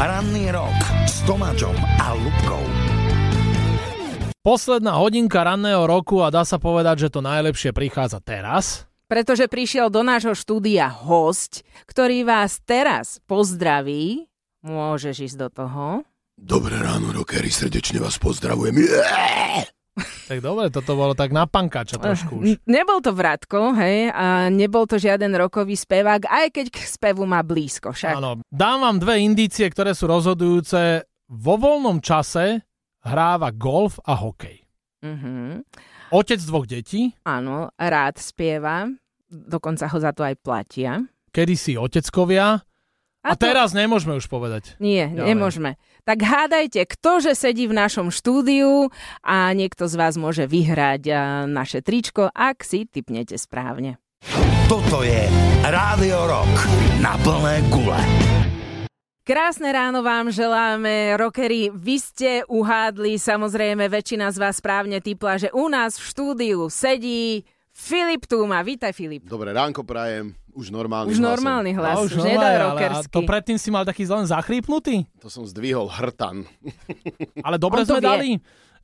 Ranný rok s Tomáčom a Lubkou. Posledná hodinka ranného roku a dá sa povedať, že to najlepšie prichádza teraz. Pretože prišiel do nášho štúdia host, ktorý vás teraz pozdraví. Môžeš ísť do toho. Dobré ráno, rokery, srdečne vás pozdravujem. Tak dobre, toto bolo tak na pankača trošku už. Nebol to Vratko, hej, a nebol to žiaden rokový spevák, aj keď k spevu má blízko však. Áno, dám vám dve indície, ktoré sú rozhodujúce. Vo voľnom čase hráva golf a hokej. Mhm. Otec dvoch detí, Áno, rád spieva, dokonca ho za to aj platia. kedysi oteckovia a, to- teraz nemôžeme už povedať. Nie, Ďalej. nemôžeme. Tak hádajte, ktože sedí v našom štúdiu a niekto z vás môže vyhrať a, naše tričko, ak si typnete správne. Toto je Rádio Rock na plné gule. Krásne ráno vám želáme, rockery. Vy ste uhádli, samozrejme väčšina z vás správne typla, že u nás v štúdiu sedí Filip Túma. Vítaj, Filip. Dobré ránko prajem, už normálny Už normálny hlas, A už, už rockersky. to predtým si mal taký len zachrípnutý. To som zdvihol hrtan. Ale dobre sme vie. dali,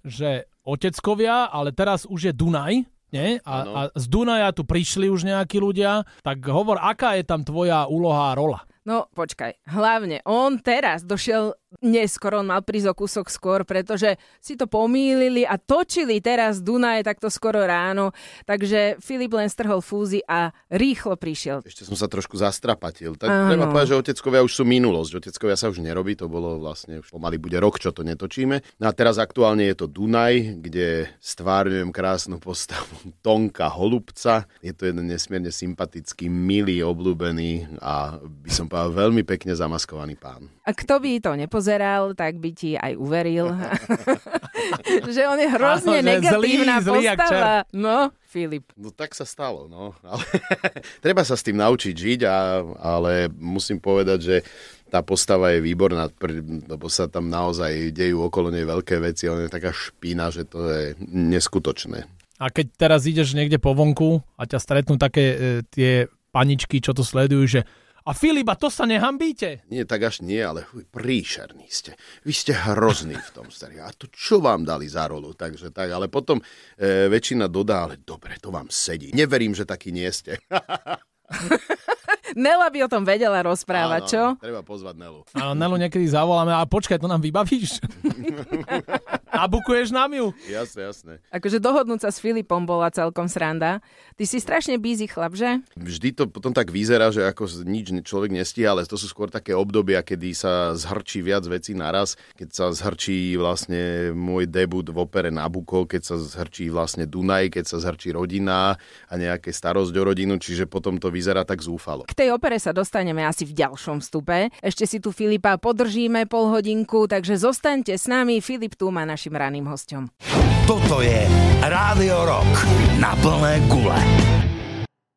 že oteckovia, ale teraz už je Dunaj. Nie? A, a z Dunaja tu prišli už nejakí ľudia. Tak hovor, aká je tam tvoja úloha a rola? No počkaj, hlavne on teraz došiel neskoro, on mal prísť o kúsok skôr, pretože si to pomýlili a točili teraz Dunaj takto skoro ráno, takže Filip len strhol fúzy a rýchlo prišiel. Ešte som sa trošku zastrapatil. Tak Áno. treba povedať, že oteckovia už sú minulosť. Oteckovia sa už nerobí, to bolo vlastne, už pomaly bude rok, čo to netočíme. No a teraz aktuálne je to Dunaj, kde stvárňujem krásnu postavu Tonka Holubca. Je to jeden nesmierne sympatický, milý, obľúbený a by som povedal veľmi pekne zamaskovaný pán. A kto by to nepozeral, tak by ti aj uveril, že on je hrozne Áno, negatívna zlý, postava. No, Filip. No tak sa stalo, no. Ale treba sa s tým naučiť žiť, a, ale musím povedať, že tá postava je výborná, lebo sa tam naozaj dejú okolo nej veľké veci, ona je taká špína, že to je neskutočné. A keď teraz ideš niekde po vonku a ťa stretnú také e, tie paničky, čo to sledujú, že a Filipa, to sa nehambíte. Nie tak až nie, ale príšerní ste. Vy ste hrozný v tom starý. A to čo vám dali za rolu? Takže tak, ale potom e, väčšina dodá, ale dobre, to vám sedí. Neverím, že takí nie ste. Nela by o tom vedela rozprávať, Áno, čo? Treba pozvať Nelu. A Nelu niekedy zavoláme, a počkaj, to nám vybavíš? Nabukuješ nám ju? Jasné, jasné. Akože dohodnúť sa s Filipom bola celkom sranda. Ty si strašne busy chlap, že? Vždy to potom tak vyzerá, že ako nič človek nestíha, ale to sú skôr také obdobia, kedy sa zhrčí viac vecí naraz, keď sa zhrčí vlastne môj debut v opere Nabucco, keď sa zhrčí vlastne Dunaj, keď sa zhrčí rodina a nejaké starosť o rodinu, čiže potom to vyzerá tak zúfalo. K tej opere sa dostaneme asi v ďalšom vstupe. Ešte si tu Filipa podržíme pol hodinku, takže zostaňte s nami. Filip tu má našim raným hostom. Toto je Rádio Rock na plné gule.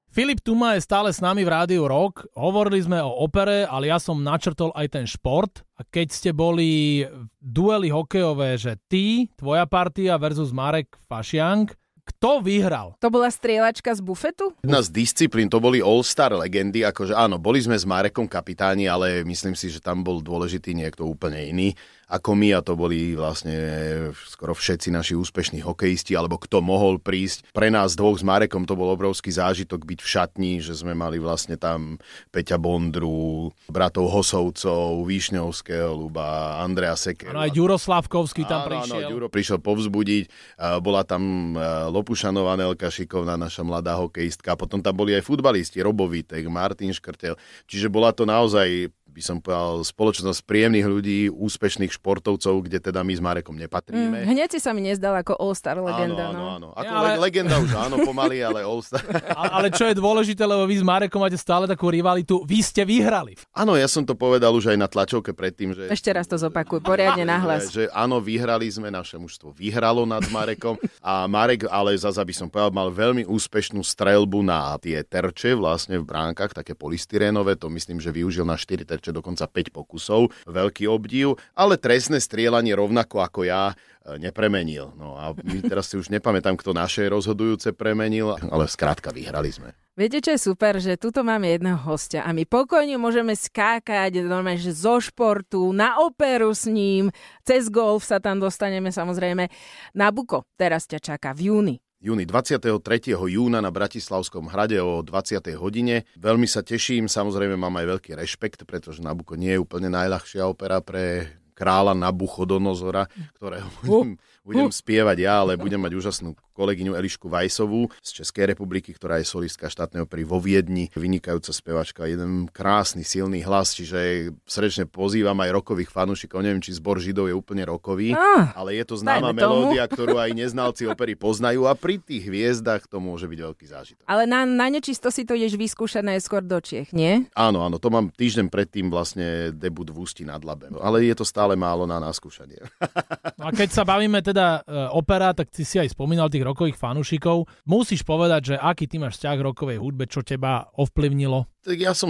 Filip Tuma je stále s nami v Rádiu Rock. Hovorili sme o opere, ale ja som načrtol aj ten šport. A keď ste boli duely hokejové, že ty, tvoja partia versus Marek Fašiank, kto vyhral? To bola strieľačka z bufetu? Jedna z disciplín, to boli All-Star legendy, akože áno, boli sme s Marekom kapitáni, ale myslím si, že tam bol dôležitý niekto úplne iný ako my a to boli vlastne skoro všetci naši úspešní hokejisti, alebo kto mohol prísť. Pre nás dvoch s Marekom to bol obrovský zážitok byť v šatni, že sme mali vlastne tam Peťa Bondru, bratov Hosovcov, Výšňovského, Luba, Andrea Sekeru. Ano, aj Ďuro Slavkovský tam áno, prišiel. Áno, Ďuro prišiel povzbudiť. Bola tam e, Lopušanová Nelka Šikovná, naša mladá hokejistka. Potom tam boli aj futbalisti, Robo Vítek, Martin Škrtel. Čiže bola to naozaj by som povedal, spoločnosť príjemných ľudí, úspešných športovcov, kde teda my s Marekom nepatríme. Mm, hneď si sa mi nezdal ako all-star legenda. áno, áno, no. áno. Ako Ja, ale- le- legenda už áno, pomaly, ale All-Star. A- Ale čo je dôležité, lebo vy s Marekom máte stále takú rivalitu, vy ste vyhrali. Áno, ja som to povedal už aj na tlačovke predtým, že... Ešte raz to zopakuj, poriadne nahlas. Že, že áno, vyhrali sme, naše mužstvo vyhralo nad Marekom a Marek, ale zase by som povedal, mal veľmi úspešnú strelbu na tie terče vlastne v bránkach, také polystyrénové, to myslím, že využil na 4 terče, dokonca 5 pokusov, veľký obdiv, ale trestné strieľanie rovnako ako ja e, nepremenil. No a my teraz si už nepamätám, kto naše rozhodujúce premenil, ale skrátka vyhrali sme. Viete, čo je super, že tuto máme jedného hostia a my pokojne môžeme skákať normálne, že zo športu, na operu s ním, cez golf sa tam dostaneme samozrejme. Nabuko teraz ťa čaká v júni. Júni 23. júna na Bratislavskom hrade o 20. hodine. Veľmi sa teším, samozrejme mám aj veľký rešpekt, pretože Nabuko nie je úplne najľahšia opera pre kráľa Nabuchodonozora, ktorého budem, budem spievať ja, ale budem mať úžasnú kolegyňu Elišku Vajsovú z Českej republiky, ktorá je solistka štátneho pri vo Viedni, vynikajúca spevačka, jeden krásny, silný hlas, čiže srdečne pozývam aj rokových fanúšikov, neviem, či zbor Židov je úplne rokový, Ah, ale je to známa dajme tomu. melódia, ktorú aj neznalci opery poznajú a pri tých hviezdach to môže byť veľký zážitok. Ale na, na nečisto si to ideš vyskúšať najskôr do Čiech, nie? Áno, áno, to mám týždeň predtým vlastne debut v Ústí nad Labem, ale je to stále málo na naskúšanie. No a keď sa bavíme teda e, opera, tak ty si aj spomínal tých rokových fanúšikov. Musíš povedať, že aký ty máš vzťah k rokovej hudbe, čo teba ovplyvnilo? Tak ja som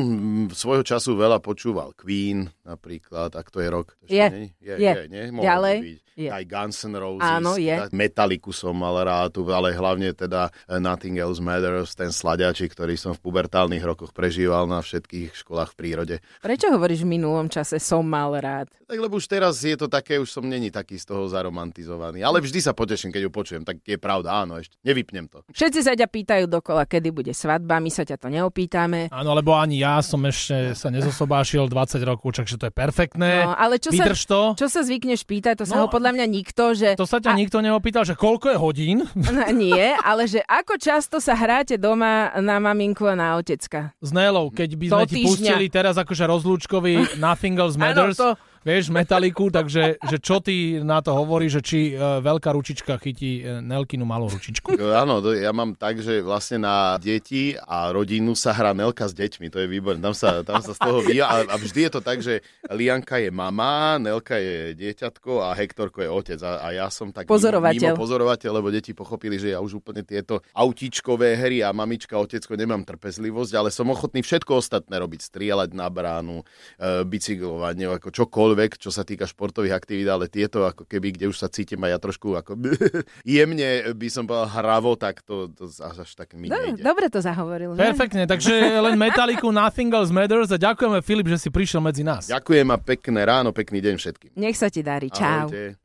svojho času veľa počúval Queen napríklad, ak to je rok. Je. nie? je, Je. je nie? Mohlo Ďalej. by byť. Je. Aj Guns N' Roses, Áno, je. tak Metallicu som mal rád, ale hlavne teda eh, Nothing Else Matters, ten sladiačik, ktorý som v pubertálnych rokoch prežíval na všetkých školách v prírode. Prečo hovoríš v minulom čase som mal rád? Tak lebo už teraz je to také, už som není taký z toho zaromantizovaný. Ale vždy sa poteším, keď ju počujem, tak je pravda, áno, ešte nevypnem to. Všetci sa ťa pýtajú dokola, kedy bude svadba, my sa ťa to neopýtame. Áno, lebo ani ja som ešte sa nezosobášil 20 rokov, takže to je perfektné. No, ale čo sa, to. čo sa zvykneš pýtať, to sa No, ho podľa mňa nikto, že... To sa ťa A- nikto neopýtal, že koľko je hodín? No, nie, ale že ako často sa hráte doma na maminku a na otecka? S Nélou, keď by Do sme ti týždňa. pustili teraz akože rozlúčkový Nothing Else Matters, Áno, to- vieš, metaliku, takže že čo ty na to hovoríš, že či uh, veľká ručička chytí uh, Nelkinu malú ručičku? Áno, ja mám tak, že vlastne na deti a rodinu sa hrá Nelka s deťmi, to je výborné, tam sa, tam sa z toho vyja a, a vždy je to tak, že Lianka je mama, Nelka je dieťatko a Hektorko je otec a, a ja som tak Pozorovateľ. mimo, mimo pozorovateľ, lebo deti pochopili, že ja už úplne tieto autíčkové hry a mamička, otecko nemám trpezlivosť, ale som ochotný všetko ostatné robiť, strieľať na bránu, e, bicyklovať, neviem, ako čokoľvek, čo sa týka športových aktivít, ale tieto ako keby, kde už sa cítim aj ja trošku ako jemne by som povedal hravo, tak to, to až, tak mi Do, nejde. dobre to zahovoril, že? Perfektne, takže len metaliku Nothing Else Matters a ďakujeme Filip, že si prišiel medzi nás. Ďakujem a pekné ráno, pekný deň všetkým. Nech sa ti darí. Čau. Ahojte.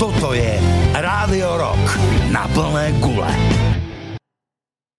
Toto je Rádio Rock na plné gule.